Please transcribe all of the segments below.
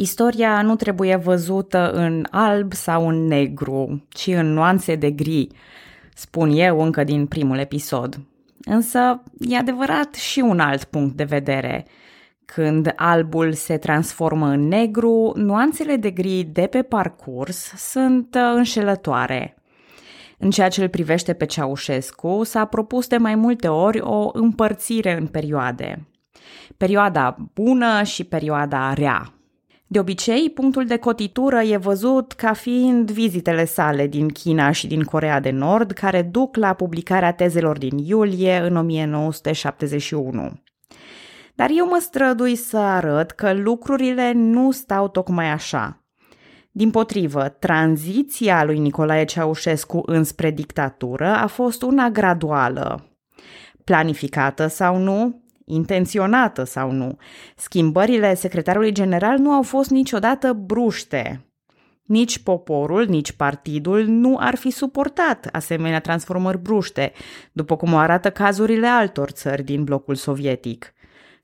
Istoria nu trebuie văzută în alb sau în negru, ci în nuanțe de gri, spun eu încă din primul episod. Însă e adevărat și un alt punct de vedere. Când albul se transformă în negru, nuanțele de gri de pe parcurs sunt uh, înșelătoare. În ceea ce îl privește pe Ceaușescu, s-a propus de mai multe ori o împărțire în perioade. Perioada bună și perioada rea. De obicei, punctul de cotitură e văzut ca fiind vizitele sale din China și din Corea de Nord, care duc la publicarea tezelor din iulie în 1971. Dar eu mă strădui să arăt că lucrurile nu stau tocmai așa. Din potrivă, tranziția lui Nicolae Ceaușescu înspre dictatură a fost una graduală. Planificată sau nu, intenționată sau nu, schimbările secretarului general nu au fost niciodată bruște. Nici poporul, nici partidul nu ar fi suportat asemenea transformări bruște, după cum o arată cazurile altor țări din blocul sovietic.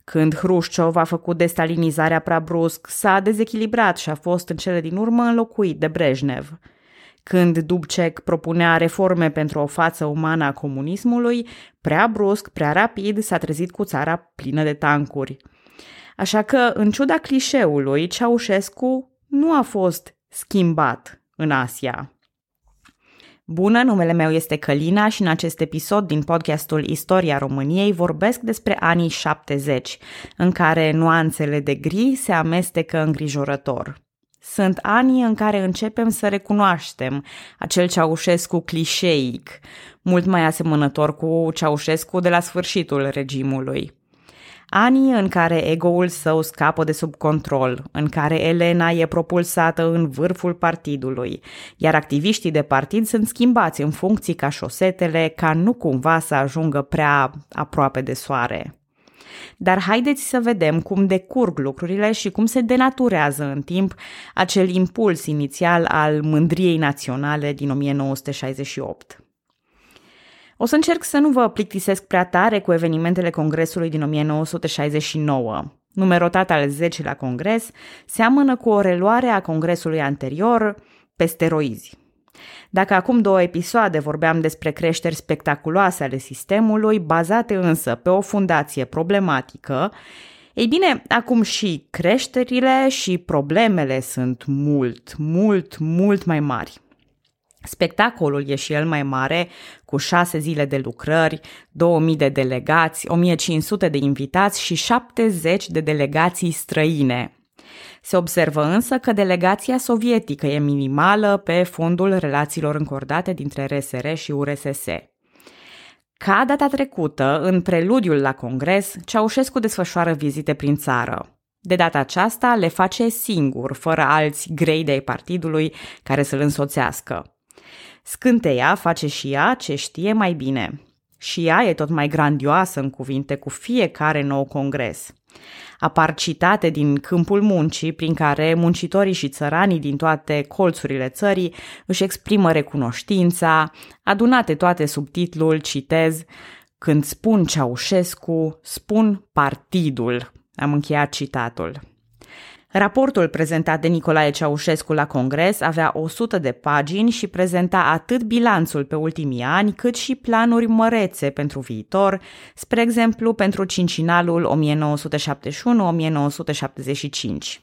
Când Hrușciov a făcut destalinizarea prea brusc, s-a dezechilibrat și a fost în cele din urmă înlocuit de Brejnev. Când Dubček propunea reforme pentru o față umană a comunismului, prea brusc, prea rapid, s-a trezit cu țara plină de tancuri. Așa că, în ciuda clișeului, Ceaușescu nu a fost schimbat în Asia. Bună, numele meu este Călina și în acest episod din podcastul Istoria României vorbesc despre anii 70, în care nuanțele de gri se amestecă îngrijorător. Sunt anii în care începem să recunoaștem acel Ceaușescu clișeic, mult mai asemănător cu Ceaușescu de la sfârșitul regimului. Anii în care ego-ul său scapă de sub control, în care Elena e propulsată în vârful partidului, iar activiștii de partid sunt schimbați în funcții ca șosetele, ca nu cumva să ajungă prea aproape de soare. Dar haideți să vedem cum decurg lucrurile și cum se denaturează în timp acel impuls inițial al mândriei naționale din 1968. O să încerc să nu vă plictisesc prea tare cu evenimentele Congresului din 1969. Numerotat al 10-lea congres seamănă cu o reluare a congresului anterior pe steroizi. Dacă acum două episoade vorbeam despre creșteri spectaculoase ale sistemului, bazate însă pe o fundație problematică, ei bine, acum și creșterile și problemele sunt mult, mult, mult mai mari. Spectacolul e și el mai mare, cu șase zile de lucrări, 2000 de delegați, 1500 de invitați și 70 de delegații străine. Se observă însă că delegația sovietică e minimală pe fondul relațiilor încordate dintre RSR și URSS. Ca data trecută, în preludiul la congres, Ceaușescu desfășoară vizite prin țară. De data aceasta le face singur, fără alți grei de ai partidului care să-l însoțească. Scânteia face și ea ce știe mai bine. Și ea e tot mai grandioasă în cuvinte cu fiecare nou congres. Apar citate din câmpul muncii prin care muncitorii și țăranii din toate colțurile țării își exprimă recunoștința, adunate toate sub titlul, citez, Când spun Ceaușescu, spun partidul. Am încheiat citatul. Raportul prezentat de Nicolae Ceaușescu la Congres avea 100 de pagini și prezenta atât bilanțul pe ultimii ani, cât și planuri mărețe pentru viitor, spre exemplu pentru cincinalul 1971-1975.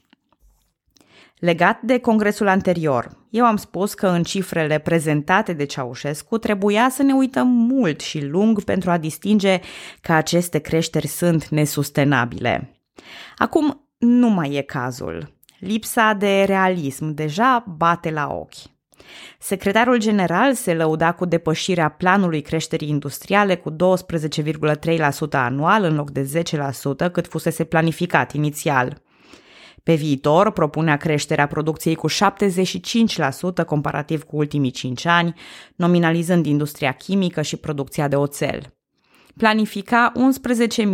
Legat de congresul anterior, eu am spus că în cifrele prezentate de Ceaușescu trebuia să ne uităm mult și lung pentru a distinge că aceste creșteri sunt nesustenabile. Acum, nu mai e cazul. Lipsa de realism deja bate la ochi. Secretarul general se lăuda cu depășirea planului creșterii industriale cu 12,3% anual în loc de 10% cât fusese planificat inițial. Pe viitor propunea creșterea producției cu 75% comparativ cu ultimii 5 ani, nominalizând industria chimică și producția de oțel planifica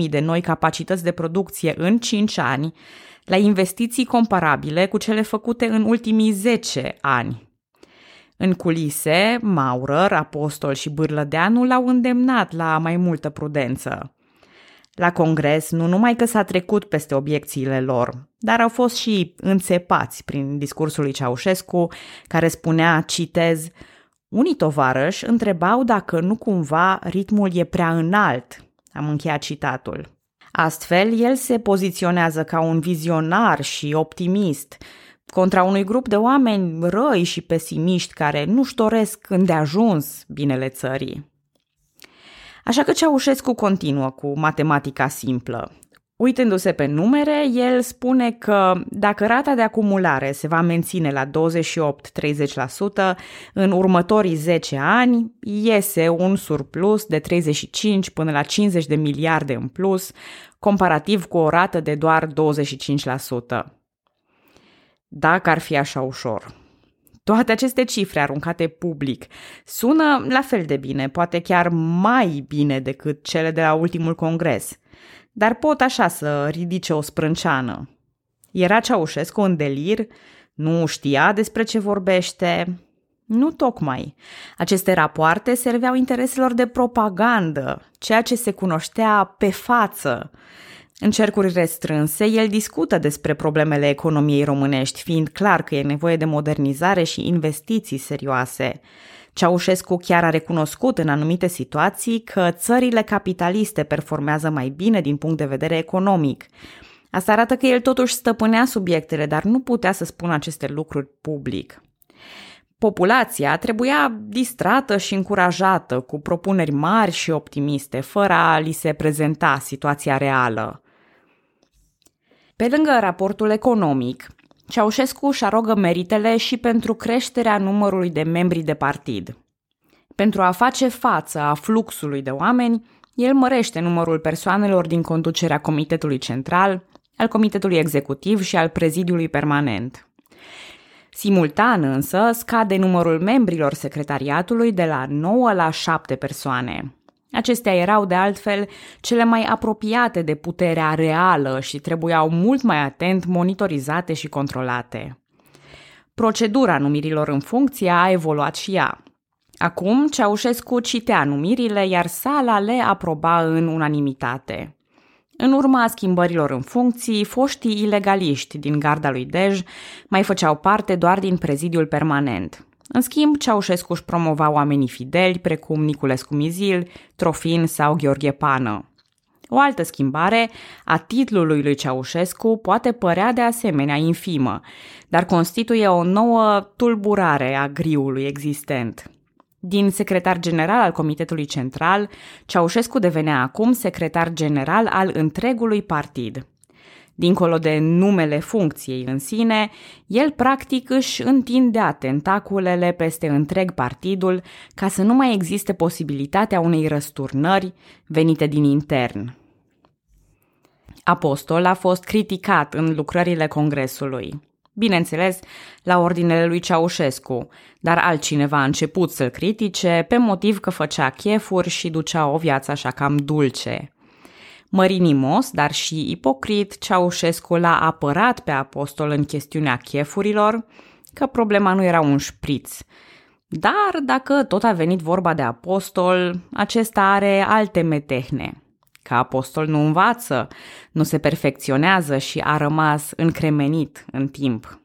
11.000 de noi capacități de producție în 5 ani, la investiții comparabile cu cele făcute în ultimii 10 ani. În culise, Maurer, Apostol și Bârlădeanu l-au îndemnat la mai multă prudență. La congres, nu numai că s-a trecut peste obiecțiile lor, dar au fost și înțepați prin discursul lui Ceaușescu, care spunea, citez, unii tovarăși întrebau dacă nu cumva ritmul e prea înalt. Am încheiat citatul. Astfel, el se poziționează ca un vizionar și optimist, contra unui grup de oameni răi și pesimiști care nu-și doresc îndeajuns binele țării. Așa că Ceaușescu continuă cu matematica simplă. Uitându-se pe numere, el spune că dacă rata de acumulare se va menține la 28-30% în următorii 10 ani, iese un surplus de 35 până la 50 de miliarde în plus, comparativ cu o rată de doar 25%. Dacă ar fi așa ușor. Toate aceste cifre aruncate public sună la fel de bine, poate chiar mai bine decât cele de la ultimul congres, dar pot așa să ridice o sprânceană. Era Ceaușescu în delir? Nu știa despre ce vorbește? Nu tocmai. Aceste rapoarte serveau intereselor de propagandă, ceea ce se cunoștea pe față. În cercuri restrânse, el discută despre problemele economiei românești, fiind clar că e nevoie de modernizare și investiții serioase. Ceaușescu chiar a recunoscut în anumite situații că țările capitaliste performează mai bine din punct de vedere economic. Asta arată că el totuși stăpânea subiectele, dar nu putea să spună aceste lucruri public. Populația trebuia distrată și încurajată cu propuneri mari și optimiste, fără a li se prezenta situația reală. Pe lângă raportul economic, Ceaușescu își arogă meritele și pentru creșterea numărului de membri de partid. Pentru a face față a fluxului de oameni, el mărește numărul persoanelor din conducerea Comitetului Central, al Comitetului Executiv și al Prezidiului Permanent. Simultan însă scade numărul membrilor secretariatului de la 9 la 7 persoane. Acestea erau, de altfel, cele mai apropiate de puterea reală și trebuiau mult mai atent monitorizate și controlate. Procedura numirilor în funcție a evoluat și ea. Acum, Ceaușescu citea numirile, iar sala le aproba în unanimitate. În urma schimbărilor în funcții, foștii ilegaliști din garda lui Dej mai făceau parte doar din prezidiul permanent. În schimb, Ceaușescu își promova oamenii fideli, precum Niculescu Mizil, Trofin sau Gheorghe Pană. O altă schimbare a titlului lui Ceaușescu poate părea de asemenea infimă, dar constituie o nouă tulburare a griului existent. Din secretar general al Comitetului Central, Ceaușescu devenea acum secretar general al întregului partid. Dincolo de numele funcției în sine, el practic își întindea tentaculele peste întreg partidul ca să nu mai existe posibilitatea unei răsturnări venite din intern. Apostol a fost criticat în lucrările Congresului. Bineînțeles, la ordinele lui Ceaușescu, dar altcineva a început să-l critique pe motiv că făcea chefuri și ducea o viață așa cam dulce. Mărinimos, dar și ipocrit, Ceaușescu l-a apărat pe apostol în chestiunea chefurilor, că problema nu era un șpriț. Dar dacă tot a venit vorba de apostol, acesta are alte metehne. Ca apostol nu învață, nu se perfecționează și a rămas încremenit în timp.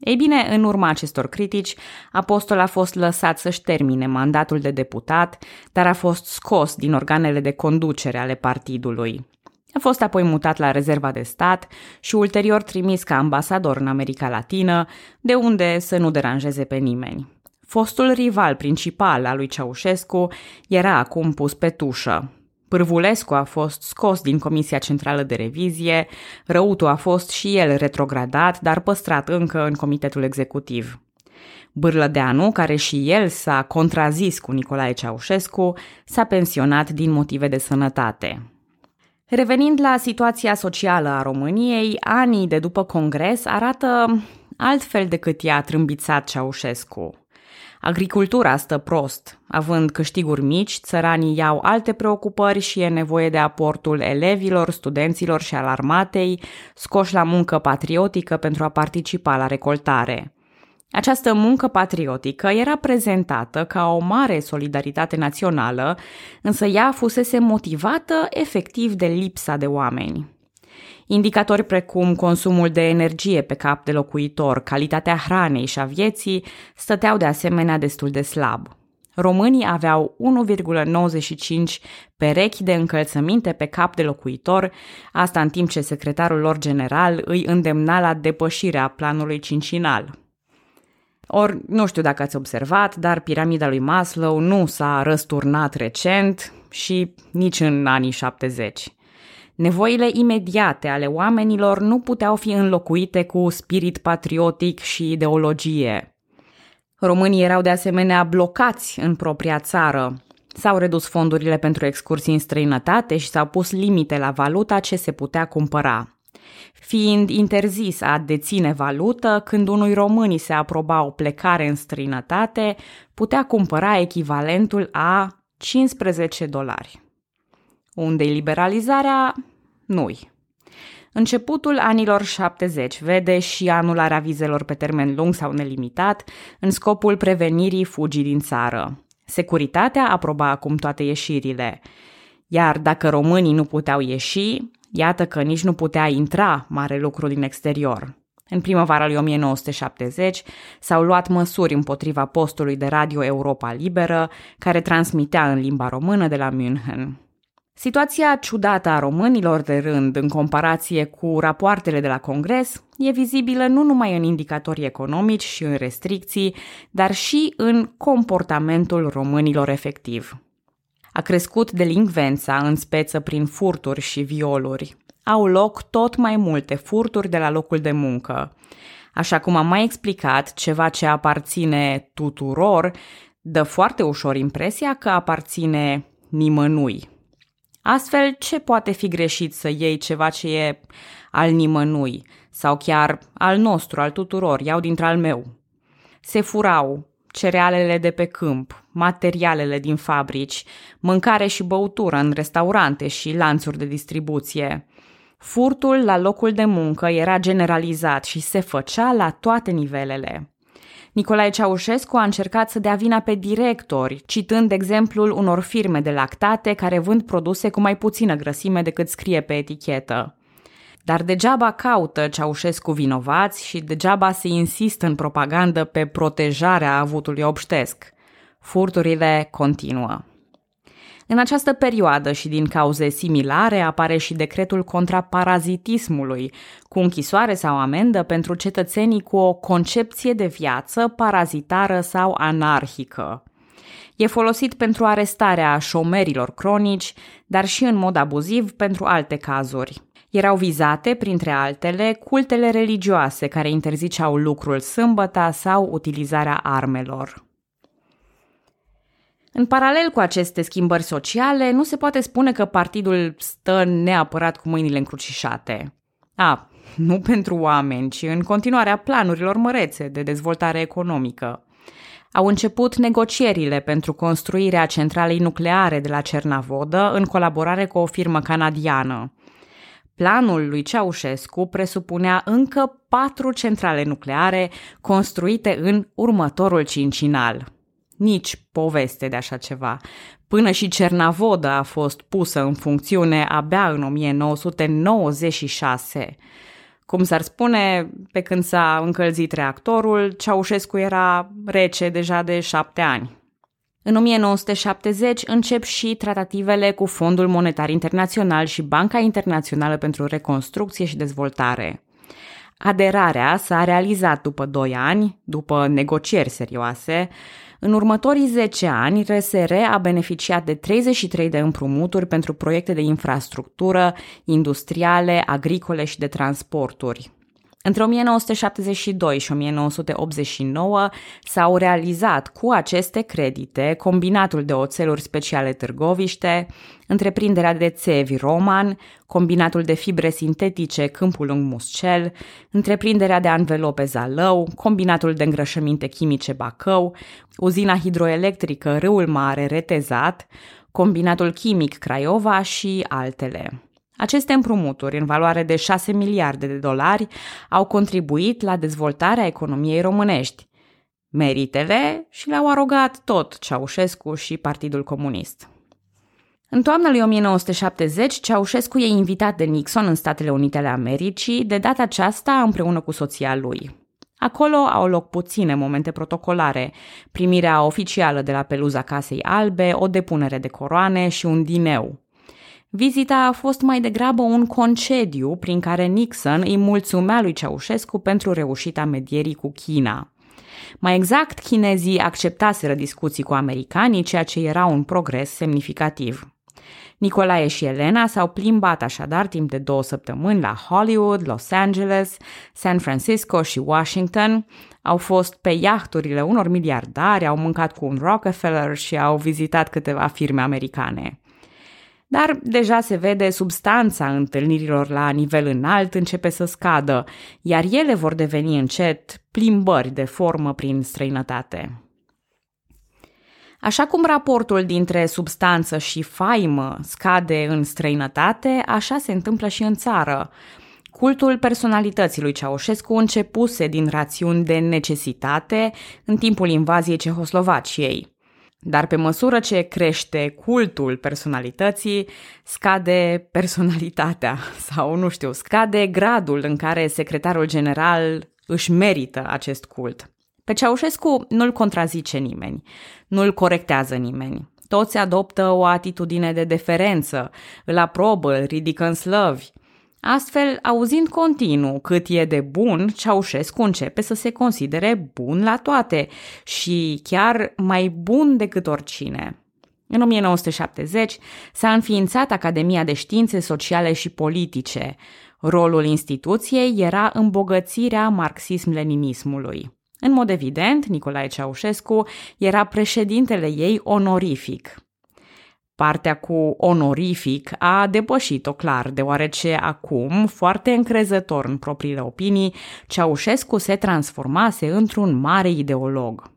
Ei bine, în urma acestor critici, Apostol a fost lăsat să-și termine mandatul de deputat, dar a fost scos din organele de conducere ale partidului. A fost apoi mutat la rezerva de stat și ulterior trimis ca ambasador în America Latină, de unde să nu deranjeze pe nimeni. Fostul rival principal al lui Ceaușescu era acum pus pe tușă. Pârvulescu a fost scos din Comisia Centrală de Revizie, Răutu a fost și el retrogradat, dar păstrat încă în Comitetul Executiv. Bârlădeanu, care și el s-a contrazis cu Nicolae Ceaușescu, s-a pensionat din motive de sănătate. Revenind la situația socială a României, anii de după congres arată altfel decât i-a trâmbițat Ceaușescu. Agricultura stă prost. Având câștiguri mici, țăranii iau alte preocupări și e nevoie de aportul elevilor, studenților și al armatei, scoși la muncă patriotică pentru a participa la recoltare. Această muncă patriotică era prezentată ca o mare solidaritate națională, însă ea fusese motivată efectiv de lipsa de oameni. Indicatori precum consumul de energie pe cap de locuitor, calitatea hranei și a vieții stăteau de asemenea destul de slab. Românii aveau 1,95 perechi de încălțăminte pe cap de locuitor, asta în timp ce secretarul lor general îi îndemna la depășirea planului cincinal. Ori, nu știu dacă ați observat, dar piramida lui Maslow nu s-a răsturnat recent și nici în anii 70. Nevoile imediate ale oamenilor nu puteau fi înlocuite cu spirit patriotic și ideologie. Românii erau de asemenea blocați în propria țară. S-au redus fondurile pentru excursii în străinătate și s-au pus limite la valuta ce se putea cumpăra. Fiind interzis a deține valută, când unui român se aproba o plecare în străinătate, putea cumpăra echivalentul a 15 dolari. Unde liberalizarea? Nu-i. Începutul anilor 70 vede și anularea vizelor pe termen lung sau nelimitat în scopul prevenirii fugii din țară. Securitatea aproba acum toate ieșirile. Iar dacă românii nu puteau ieși, iată că nici nu putea intra mare lucru din exterior. În primăvara lui 1970 s-au luat măsuri împotriva postului de radio Europa Liberă, care transmitea în limba română de la München. Situația ciudată a românilor de rând în comparație cu rapoartele de la Congres e vizibilă nu numai în indicatorii economici și în restricții, dar și în comportamentul românilor efectiv. A crescut delincvența în speță prin furturi și violuri. Au loc tot mai multe furturi de la locul de muncă. Așa cum am mai explicat, ceva ce aparține tuturor dă foarte ușor impresia că aparține nimănui. Astfel, ce poate fi greșit să iei ceva ce e al nimănui sau chiar al nostru, al tuturor, iau dintre al meu? Se furau cerealele de pe câmp, materialele din fabrici, mâncare și băutură în restaurante și lanțuri de distribuție. Furtul la locul de muncă era generalizat și se făcea la toate nivelele. Nicolae Ceaușescu a încercat să dea vina pe directori, citând exemplul unor firme de lactate care vând produse cu mai puțină grăsime decât scrie pe etichetă. Dar degeaba caută Ceaușescu vinovați și degeaba se insistă în propagandă pe protejarea avutului obștesc. Furturile continuă. În această perioadă și din cauze similare apare și decretul contra parazitismului, cu închisoare sau amendă pentru cetățenii cu o concepție de viață parazitară sau anarhică. E folosit pentru arestarea șomerilor cronici, dar și în mod abuziv pentru alte cazuri. Erau vizate, printre altele, cultele religioase care interziceau lucrul sâmbăta sau utilizarea armelor. În paralel cu aceste schimbări sociale, nu se poate spune că partidul stă neapărat cu mâinile încrucișate. A, nu pentru oameni, ci în continuarea planurilor mărețe de dezvoltare economică. Au început negocierile pentru construirea centralei nucleare de la Cernavodă în colaborare cu o firmă canadiană. Planul lui Ceaușescu presupunea încă patru centrale nucleare construite în următorul cincinal – nici poveste de așa ceva. Până și Cernavodă a fost pusă în funcțiune abia în 1996. Cum s-ar spune, pe când s-a încălzit reactorul, Ceaușescu era rece deja de șapte ani. În 1970 încep și tratativele cu Fondul Monetar Internațional și Banca Internațională pentru Reconstrucție și Dezvoltare. Aderarea s-a realizat după doi ani, după negocieri serioase, în următorii 10 ani, RSR a beneficiat de 33 de împrumuturi pentru proiecte de infrastructură, industriale, agricole și de transporturi. Între 1972 și 1989 s-au realizat cu aceste credite combinatul de oțeluri speciale Târgoviște, întreprinderea de țevi Roman, combinatul de fibre sintetice Câmpul Lung Muscel, întreprinderea de anvelope Zalău, combinatul de îngrășăminte chimice Bacău, uzina hidroelectrică Râul Mare Retezat, combinatul chimic Craiova și altele. Aceste împrumuturi, în valoare de 6 miliarde de dolari, au contribuit la dezvoltarea economiei românești. meritele și le-au arogat tot Ceaușescu și Partidul Comunist. În toamna lui 1970, Ceaușescu e invitat de Nixon în Statele Unite ale Americii, de data aceasta împreună cu soția lui. Acolo au loc puține momente protocolare, primirea oficială de la peluza Casei Albe, o depunere de coroane și un dineu. Vizita a fost mai degrabă un concediu prin care Nixon îi mulțumea lui Ceaușescu pentru reușita medierii cu China. Mai exact, chinezii acceptaseră discuții cu americanii, ceea ce era un progres semnificativ. Nicolae și Elena s-au plimbat așadar timp de două săptămâni la Hollywood, Los Angeles, San Francisco și Washington, au fost pe iahturile unor miliardari, au mâncat cu un Rockefeller și au vizitat câteva firme americane. Dar deja se vede substanța întâlnirilor la nivel înalt începe să scadă, iar ele vor deveni încet plimbări de formă prin străinătate. Așa cum raportul dintre substanță și faimă scade în străinătate, așa se întâmplă și în țară. Cultul personalității lui Ceaușescu începuse din rațiuni de necesitate în timpul invaziei Cehoslovaciei. Dar pe măsură ce crește cultul personalității, scade personalitatea sau, nu știu, scade gradul în care secretarul general își merită acest cult. Pe Ceaușescu nu-l contrazice nimeni, nu-l corectează nimeni. Toți adoptă o atitudine de deferență, îl aprobă, îl ridică în slăvi. Astfel, auzind continuu cât e de bun, Ceaușescu începe să se considere bun la toate și chiar mai bun decât oricine. În 1970 s-a înființat Academia de Științe Sociale și Politice. Rolul instituției era îmbogățirea marxism-leninismului. În mod evident, Nicolae Ceaușescu era președintele ei onorific. Partea cu onorific a depășit-o clar, deoarece acum, foarte încrezător în propriile opinii, Ceaușescu se transformase într-un mare ideolog.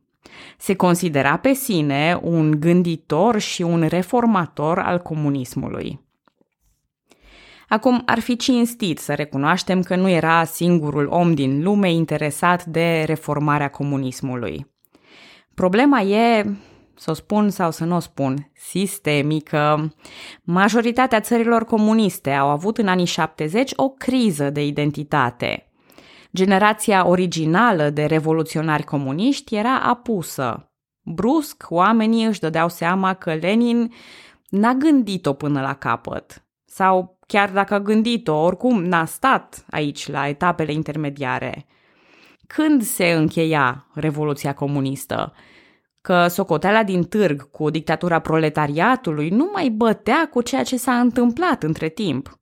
Se considera pe sine un gânditor și un reformator al comunismului. Acum, ar fi cinstit să recunoaștem că nu era singurul om din lume interesat de reformarea comunismului. Problema e, să o spun sau să nu o spun, sistemică. Majoritatea țărilor comuniste au avut în anii 70 o criză de identitate. Generația originală de revoluționari comuniști era apusă. Brusc, oamenii își dădeau seama că Lenin n-a gândit-o până la capăt. Sau chiar dacă a gândit-o, oricum n-a stat aici la etapele intermediare. Când se încheia Revoluția Comunistă? Că socoteala din târg cu dictatura proletariatului nu mai bătea cu ceea ce s-a întâmplat între timp.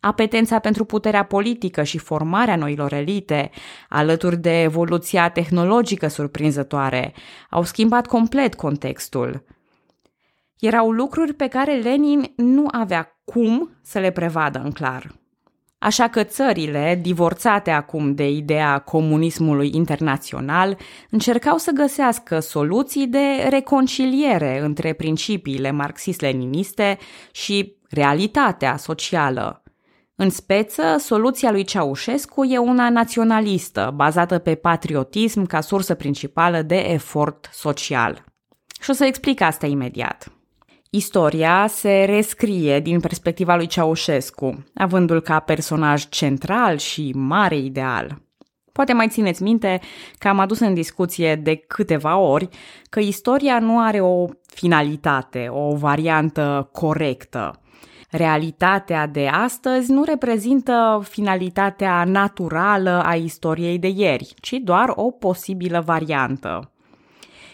Apetența pentru puterea politică și formarea noilor elite, alături de evoluția tehnologică surprinzătoare, au schimbat complet contextul. Erau lucruri pe care Lenin nu avea cum să le prevadă în clar. Așa că țările, divorțate acum de ideea comunismului internațional, încercau să găsească soluții de reconciliere între principiile marxist-leniniste și realitatea socială. În speță, soluția lui Ceaușescu e una naționalistă, bazată pe patriotism ca sursă principală de efort social. Și o să explic asta imediat. Istoria se rescrie din perspectiva lui Ceaușescu, avându-l ca personaj central și mare ideal. Poate mai țineți minte că am adus în discuție de câteva ori că istoria nu are o finalitate, o variantă corectă. Realitatea de astăzi nu reprezintă finalitatea naturală a istoriei de ieri, ci doar o posibilă variantă.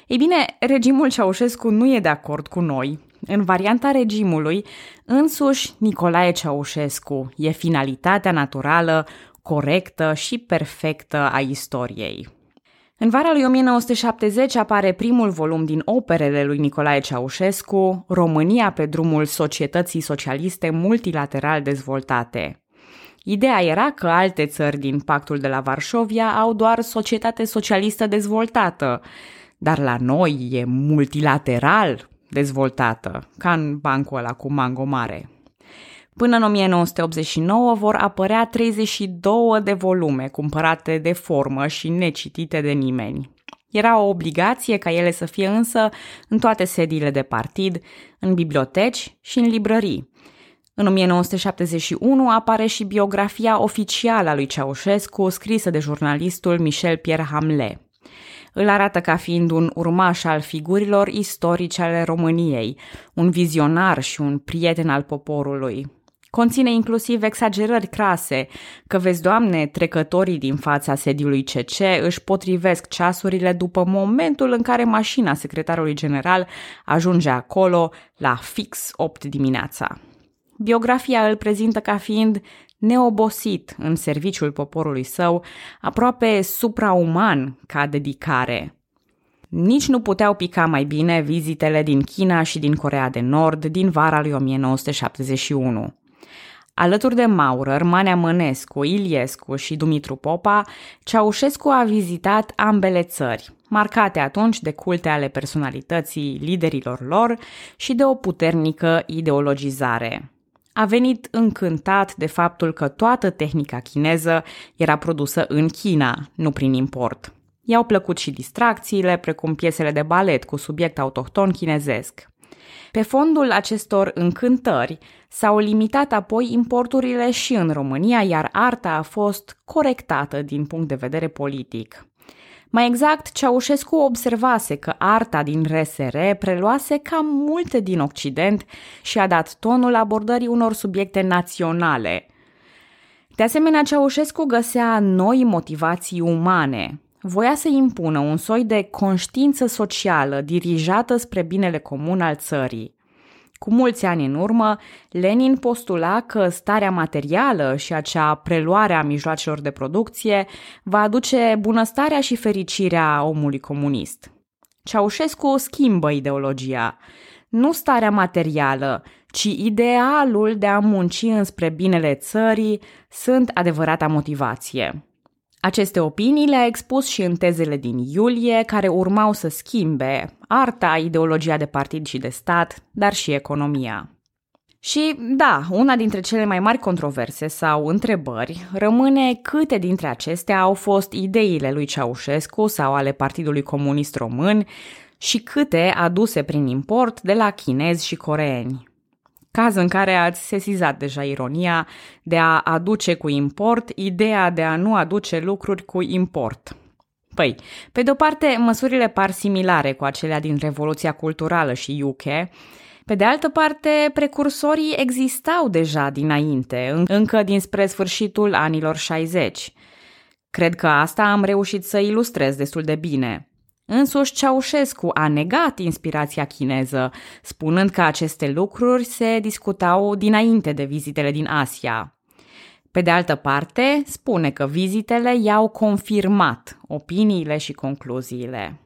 Ei bine, regimul Ceaușescu nu e de acord cu noi în varianta regimului, însuși Nicolae Ceaușescu e finalitatea naturală, corectă și perfectă a istoriei. În vara lui 1970 apare primul volum din operele lui Nicolae Ceaușescu, România pe drumul societății socialiste multilateral dezvoltate. Ideea era că alte țări din pactul de la Varșovia au doar societate socialistă dezvoltată, dar la noi e multilateral, dezvoltată, ca în bancul ăla cu mango mare. Până în 1989 vor apărea 32 de volume cumpărate de formă și necitite de nimeni. Era o obligație ca ele să fie însă în toate sediile de partid, în biblioteci și în librării. În 1971 apare și biografia oficială a lui Ceaușescu, scrisă de jurnalistul Michel Pierre Hamlet. Îl arată ca fiind un urmaș al figurilor istorice ale României, un vizionar și un prieten al poporului. Conține inclusiv exagerări crase, că vezi, doamne, trecătorii din fața sediului CC își potrivesc ceasurile după momentul în care mașina secretarului general ajunge acolo la fix 8 dimineața. Biografia îl prezintă ca fiind neobosit în serviciul poporului său, aproape suprauman ca dedicare. Nici nu puteau pica mai bine vizitele din China și din Corea de Nord din vara lui 1971. Alături de Maurer, Manea Mănescu, Iliescu și Dumitru Popa, Ceaușescu a vizitat ambele țări, marcate atunci de culte ale personalității liderilor lor și de o puternică ideologizare. A venit încântat de faptul că toată tehnica chineză era produsă în China, nu prin import. I-au plăcut și distracțiile, precum piesele de balet cu subiect autohton chinezesc. Pe fondul acestor încântări s-au limitat apoi importurile și în România, iar arta a fost corectată din punct de vedere politic. Mai exact, Ceaușescu observase că arta din RSR preluase cam multe din Occident și a dat tonul abordării unor subiecte naționale. De asemenea, Ceaușescu găsea noi motivații umane, voia să impună un soi de conștiință socială dirijată spre binele comun al țării. Cu mulți ani în urmă, Lenin postula că starea materială și acea preluare a mijloacelor de producție va aduce bunăstarea și fericirea omului comunist. Ceaușescu schimbă ideologia. Nu starea materială, ci idealul de a munci înspre binele țării sunt adevărata motivație. Aceste opinii le-a expus și în tezele din iulie, care urmau să schimbe arta, ideologia de partid și de stat, dar și economia. Și, da, una dintre cele mai mari controverse sau întrebări rămâne câte dintre acestea au fost ideile lui Ceaușescu sau ale Partidului Comunist Român și câte aduse prin import de la chinezi și coreeni caz în care ați sesizat deja ironia de a aduce cu import ideea de a nu aduce lucruri cu import. Păi, pe de o parte, măsurile par similare cu acelea din Revoluția Culturală și UK, pe de altă parte, precursorii existau deja dinainte, încă dinspre sfârșitul anilor 60. Cred că asta am reușit să ilustrez destul de bine. Însuși Ceaușescu a negat inspirația chineză, spunând că aceste lucruri se discutau dinainte de vizitele din Asia. Pe de altă parte, spune că vizitele i-au confirmat opiniile și concluziile.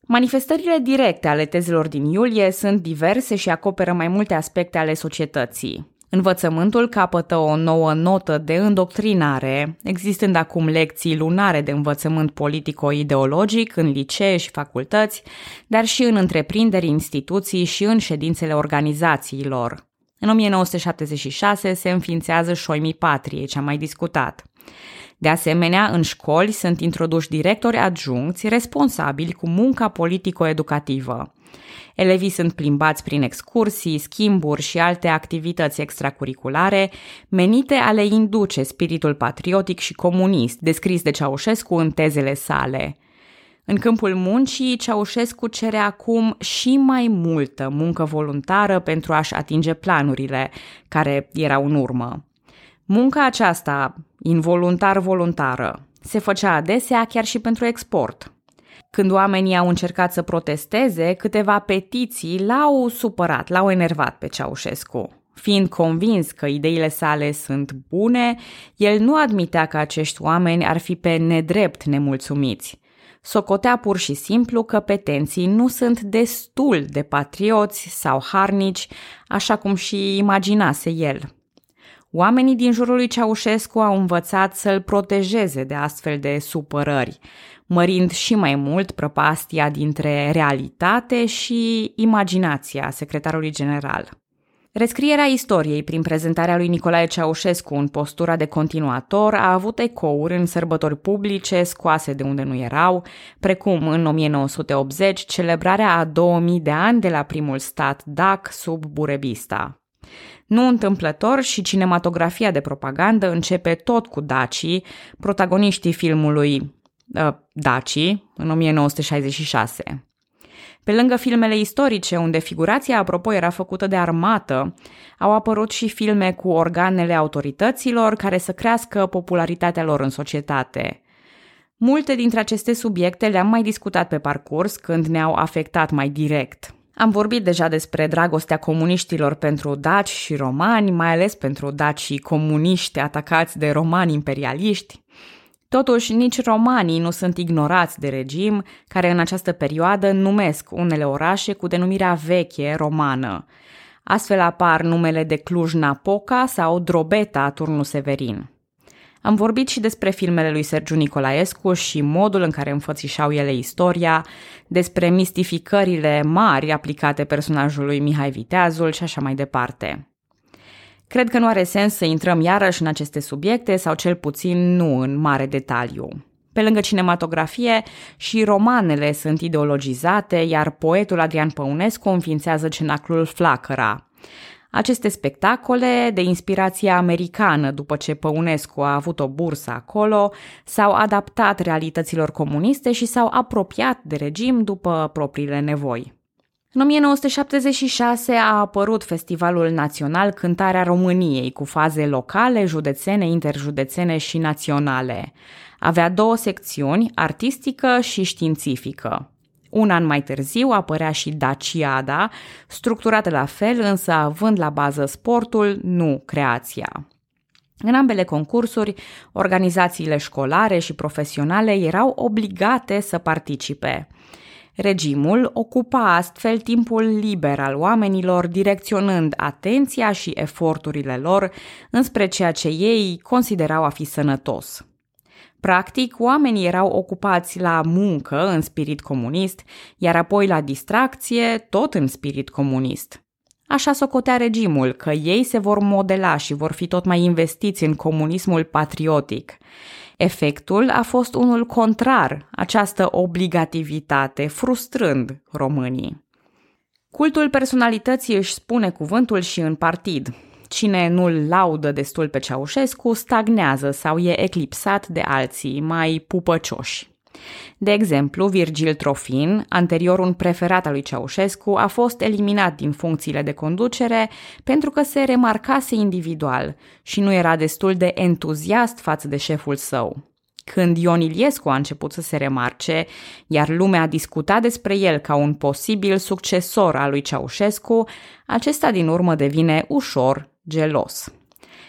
Manifestările directe ale tezelor din iulie sunt diverse și acoperă mai multe aspecte ale societății. Învățământul capătă o nouă notă de îndoctrinare, existând acum lecții lunare de învățământ politico-ideologic în licee și facultăți, dar și în întreprinderi, instituții și în ședințele organizațiilor. În 1976 se înființează șoimii patriei, ce am mai discutat. De asemenea, în școli sunt introduși directori adjuncți responsabili cu munca politico-educativă. Elevii sunt plimbați prin excursii, schimburi și alte activități extracurriculare menite a le induce spiritul patriotic și comunist descris de Ceaușescu în tezele sale. În câmpul muncii, Ceaușescu cere acum și mai multă muncă voluntară pentru a-și atinge planurile, care erau în urmă. Munca aceasta, involuntar-voluntară, se făcea adesea chiar și pentru export. Când oamenii au încercat să protesteze, câteva petiții l-au supărat, l-au enervat pe Ceaușescu. Fiind convins că ideile sale sunt bune, el nu admitea că acești oameni ar fi pe nedrept nemulțumiți. Socotea pur și simplu că petenții nu sunt destul de patrioți sau harnici, așa cum și imaginase el. Oamenii din jurul lui Ceaușescu au învățat să-l protejeze de astfel de supărări, mărind și mai mult prăpastia dintre realitate și imaginația secretarului general. Rescrierea istoriei prin prezentarea lui Nicolae Ceaușescu în postura de continuator a avut ecouri în sărbători publice scoase de unde nu erau, precum în 1980 celebrarea a 2000 de ani de la primul stat DAC sub Burebista. Nu întâmplător și cinematografia de propagandă începe tot cu Daci, protagoniștii filmului uh, Daci, în 1966. Pe lângă filmele istorice, unde figurația, apropo, era făcută de armată, au apărut și filme cu organele autorităților care să crească popularitatea lor în societate. Multe dintre aceste subiecte le-am mai discutat pe parcurs când ne-au afectat mai direct. Am vorbit deja despre dragostea comuniștilor pentru daci și romani, mai ales pentru daci comuniști atacați de romani imperialiști. Totuși, nici romanii nu sunt ignorați de regim, care în această perioadă numesc unele orașe cu denumirea veche romană. Astfel apar numele de Cluj-Napoca sau Drobeta Turnu Severin. Am vorbit și despre filmele lui Sergiu Nicolaescu și modul în care înfățișau ele istoria, despre mistificările mari aplicate personajului Mihai Viteazul și așa mai departe. Cred că nu are sens să intrăm iarăși în aceste subiecte sau cel puțin nu în mare detaliu. Pe lângă cinematografie, și romanele sunt ideologizate, iar poetul Adrian Păunescu înființează cenaclul Flacăra. Aceste spectacole, de inspirație americană după ce Păunescu a avut o bursă acolo, s-au adaptat realităților comuniste și s-au apropiat de regim după propriile nevoi. În 1976 a apărut Festivalul Național Cântarea României cu faze locale, județene, interjudețene și naționale. Avea două secțiuni, artistică și științifică. Un an mai târziu apărea și Daciada, structurată la fel, însă având la bază sportul, nu creația. În ambele concursuri, organizațiile școlare și profesionale erau obligate să participe. Regimul ocupa astfel timpul liber al oamenilor, direcționând atenția și eforturile lor înspre ceea ce ei considerau a fi sănătos. Practic, oamenii erau ocupați la muncă în spirit comunist, iar apoi la distracție, tot în spirit comunist. Așa socotea regimul că ei se vor modela și vor fi tot mai investiți în comunismul patriotic. Efectul a fost unul contrar, această obligativitate, frustrând românii. Cultul personalității își spune cuvântul și în partid. Cine nu-l laudă destul pe Ceaușescu stagnează sau e eclipsat de alții mai pupăcioși. De exemplu, Virgil Trofin, anterior un preferat al lui Ceaușescu, a fost eliminat din funcțiile de conducere pentru că se remarcase individual și nu era destul de entuziast față de șeful său. Când Ion Iliescu a început să se remarce, iar lumea a discutat despre el ca un posibil succesor al lui Ceaușescu, acesta din urmă devine ușor gelos.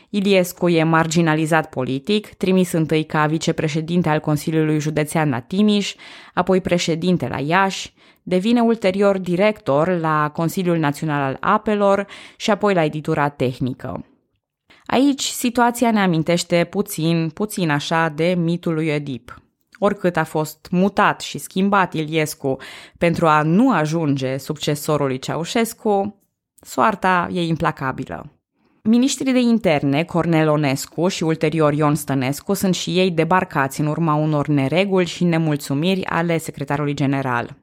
Iliescu e marginalizat politic, trimis întâi ca vicepreședinte al Consiliului Județean la Timiș, apoi președinte la Iași, devine ulterior director la Consiliul Național al Apelor și apoi la editura tehnică. Aici situația ne amintește puțin, puțin așa de mitul lui Edip. Oricât a fost mutat și schimbat Iliescu pentru a nu ajunge succesorului Ceaușescu, soarta e implacabilă. Ministrii de interne, Cornel Onescu și ulterior Ion Stănescu, sunt și ei debarcați în urma unor nereguli și nemulțumiri ale secretarului general.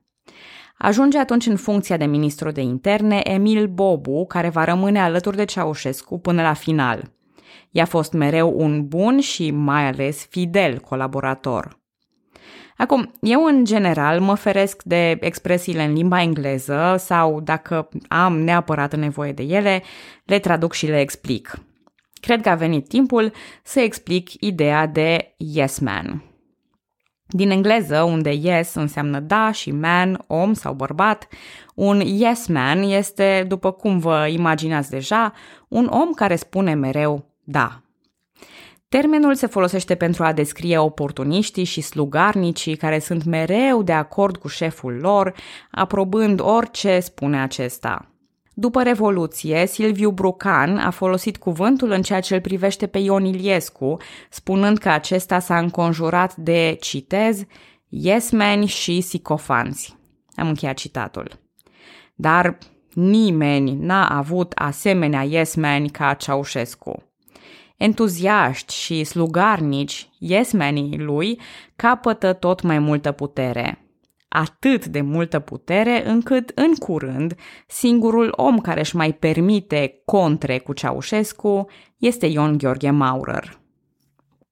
Ajunge atunci în funcția de ministru de interne Emil Bobu, care va rămâne alături de Ceaușescu până la final. I-a fost mereu un bun și mai ales fidel colaborator. Acum, eu în general mă feresc de expresiile în limba engleză sau dacă am neapărat nevoie de ele, le traduc și le explic. Cred că a venit timpul să explic ideea de yes man. Din engleză, unde yes înseamnă da și man, om sau bărbat, un yes man este, după cum vă imaginați deja, un om care spune mereu da. Termenul se folosește pentru a descrie oportuniștii și slugarnicii care sunt mereu de acord cu șeful lor, aprobând orice spune acesta. După Revoluție, Silviu Brucan a folosit cuvântul în ceea ce îl privește pe Ion Iliescu, spunând că acesta s-a înconjurat de, citez, yesmeni și sicofanți. Am încheiat citatul. Dar Nimeni n-a avut asemenea yes ca Ceaușescu. Entuziaști și slugarnici, yes lui capătă tot mai multă putere. Atât de multă putere încât, în curând, singurul om care își mai permite contre cu Ceaușescu este Ion Gheorghe Maurer.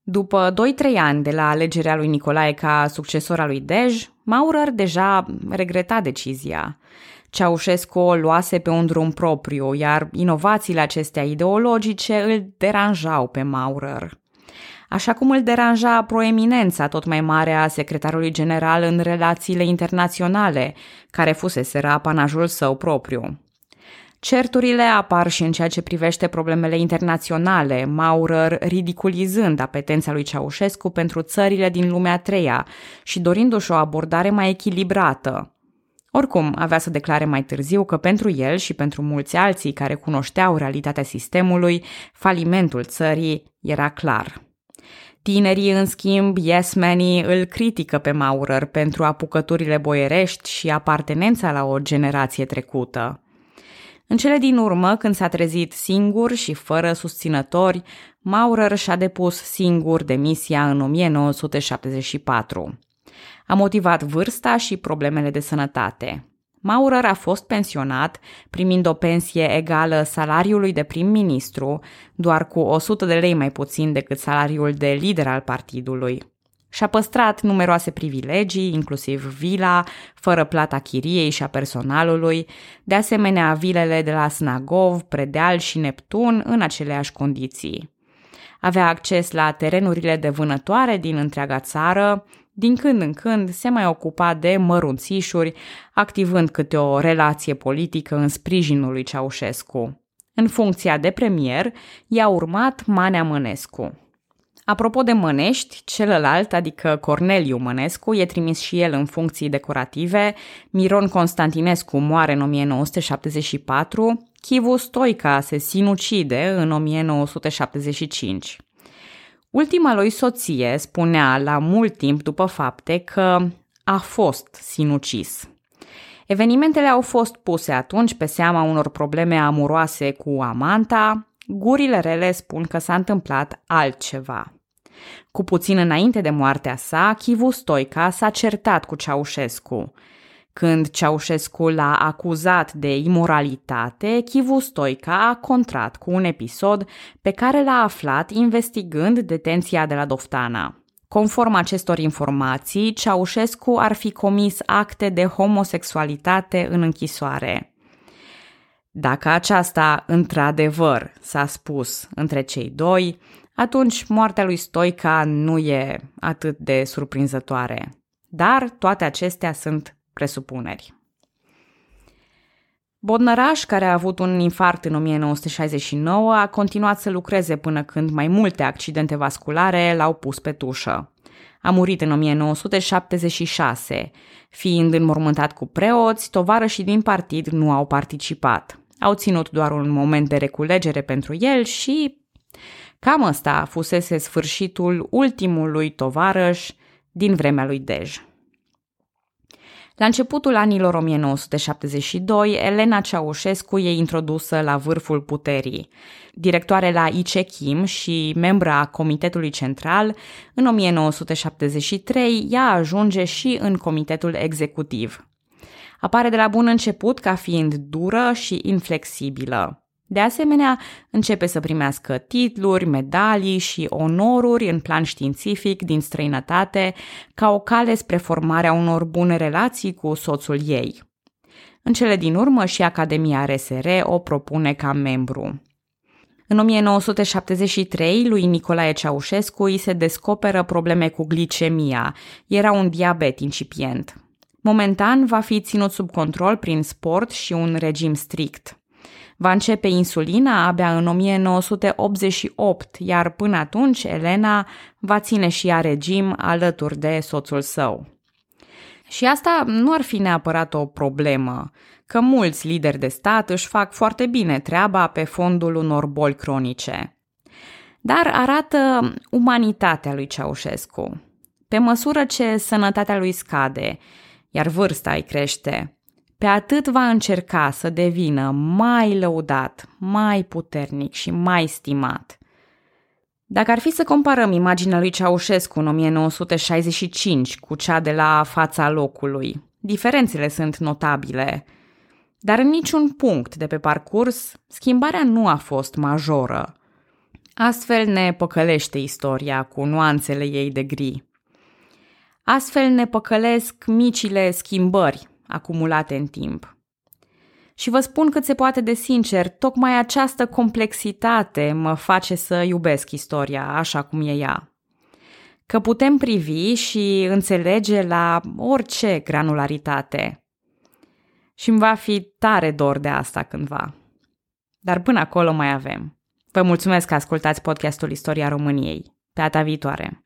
După 2-3 ani de la alegerea lui Nicolae ca succesor al lui Dej, Maurer deja regreta decizia. Ceaușescu o luase pe un drum propriu, iar inovațiile acestea ideologice îl deranjau pe Maurer. Așa cum îl deranja proeminența tot mai mare a secretarului general în relațiile internaționale, care fusese apanajul său propriu. Certurile apar și în ceea ce privește problemele internaționale, Maurer ridiculizând apetența lui Ceaușescu pentru țările din lumea treia și dorindu-și o abordare mai echilibrată. Oricum, avea să declare mai târziu că pentru el și pentru mulți alții care cunoșteau realitatea sistemului, falimentul țării era clar. Tinerii, în schimb, yes îl critică pe Maurer pentru apucăturile boierești și apartenența la o generație trecută. În cele din urmă, când s-a trezit singur și fără susținători, Maurer și-a depus singur demisia în 1974. A motivat vârsta și problemele de sănătate. Maurer a fost pensionat, primind o pensie egală salariului de prim-ministru, doar cu 100 de lei mai puțin decât salariul de lider al partidului. Și-a păstrat numeroase privilegii, inclusiv vila, fără plata chiriei și a personalului, de asemenea vilele de la Snagov, Predeal și Neptun în aceleași condiții. Avea acces la terenurile de vânătoare din întreaga țară, din când în când se mai ocupa de mărunțișuri, activând câte o relație politică în sprijinul lui Ceaușescu. În funcția de premier i-a urmat Manea Mănescu. Apropo de Mănești, celălalt, adică Corneliu Mănescu, e trimis și el în funcții decorative, Miron Constantinescu moare în 1974, Chivu Stoica se sinucide în 1975. Ultima lui soție spunea la mult timp după fapte că a fost sinucis. Evenimentele au fost puse atunci pe seama unor probleme amuroase cu amanta, gurile rele spun că s-a întâmplat altceva. Cu puțin înainte de moartea sa, Chivu Stoica s-a certat cu Ceaușescu. Când Ceaușescu l-a acuzat de imoralitate, Chivu Stoica a contrat cu un episod pe care l-a aflat investigând detenția de la Doftana. Conform acestor informații, Ceaușescu ar fi comis acte de homosexualitate în închisoare. Dacă aceasta într-adevăr s-a spus între cei doi, atunci moartea lui Stoica nu e atât de surprinzătoare. Dar toate acestea sunt presupuneri. Bodnăraș, care a avut un infart în 1969, a continuat să lucreze până când mai multe accidente vasculare l-au pus pe tușă. A murit în 1976. Fiind înmormântat cu preoți, tovarășii din partid nu au participat. Au ținut doar un moment de reculegere pentru el și cam ăsta fusese sfârșitul ultimului tovarăș din vremea lui Dej. La începutul anilor 1972, Elena Ceaușescu e introdusă la vârful puterii. Directoare la IC Kim și membra a Comitetului Central, în 1973 ea ajunge și în Comitetul Executiv. Apare de la bun început ca fiind dură și inflexibilă. De asemenea, începe să primească titluri, medalii și onoruri în plan științific din străinătate ca o cale spre formarea unor bune relații cu soțul ei. În cele din urmă și Academia RSR o propune ca membru. În 1973, lui Nicolae Ceaușescu îi se descoperă probleme cu glicemia. Era un diabet incipient. Momentan va fi ținut sub control prin sport și un regim strict. Va începe insulina abia în 1988, iar până atunci Elena va ține și ea regim alături de soțul său. Și asta nu ar fi neapărat o problemă, că mulți lideri de stat își fac foarte bine treaba pe fondul unor boli cronice. Dar arată umanitatea lui Ceaușescu. Pe măsură ce sănătatea lui scade, iar vârsta îi crește, pe atât va încerca să devină mai lăudat, mai puternic și mai stimat. Dacă ar fi să comparăm imaginea lui Ceaușescu în 1965 cu cea de la fața locului, diferențele sunt notabile. Dar în niciun punct de pe parcurs, schimbarea nu a fost majoră. Astfel ne păcălește istoria cu nuanțele ei de gri. Astfel ne păcălesc micile schimbări acumulate în timp. Și vă spun cât se poate de sincer, tocmai această complexitate mă face să iubesc istoria așa cum e ea. Că putem privi și înțelege la orice granularitate. Și îmi va fi tare dor de asta cândva. Dar până acolo mai avem. Vă mulțumesc că ascultați podcastul Istoria României. Pe data viitoare!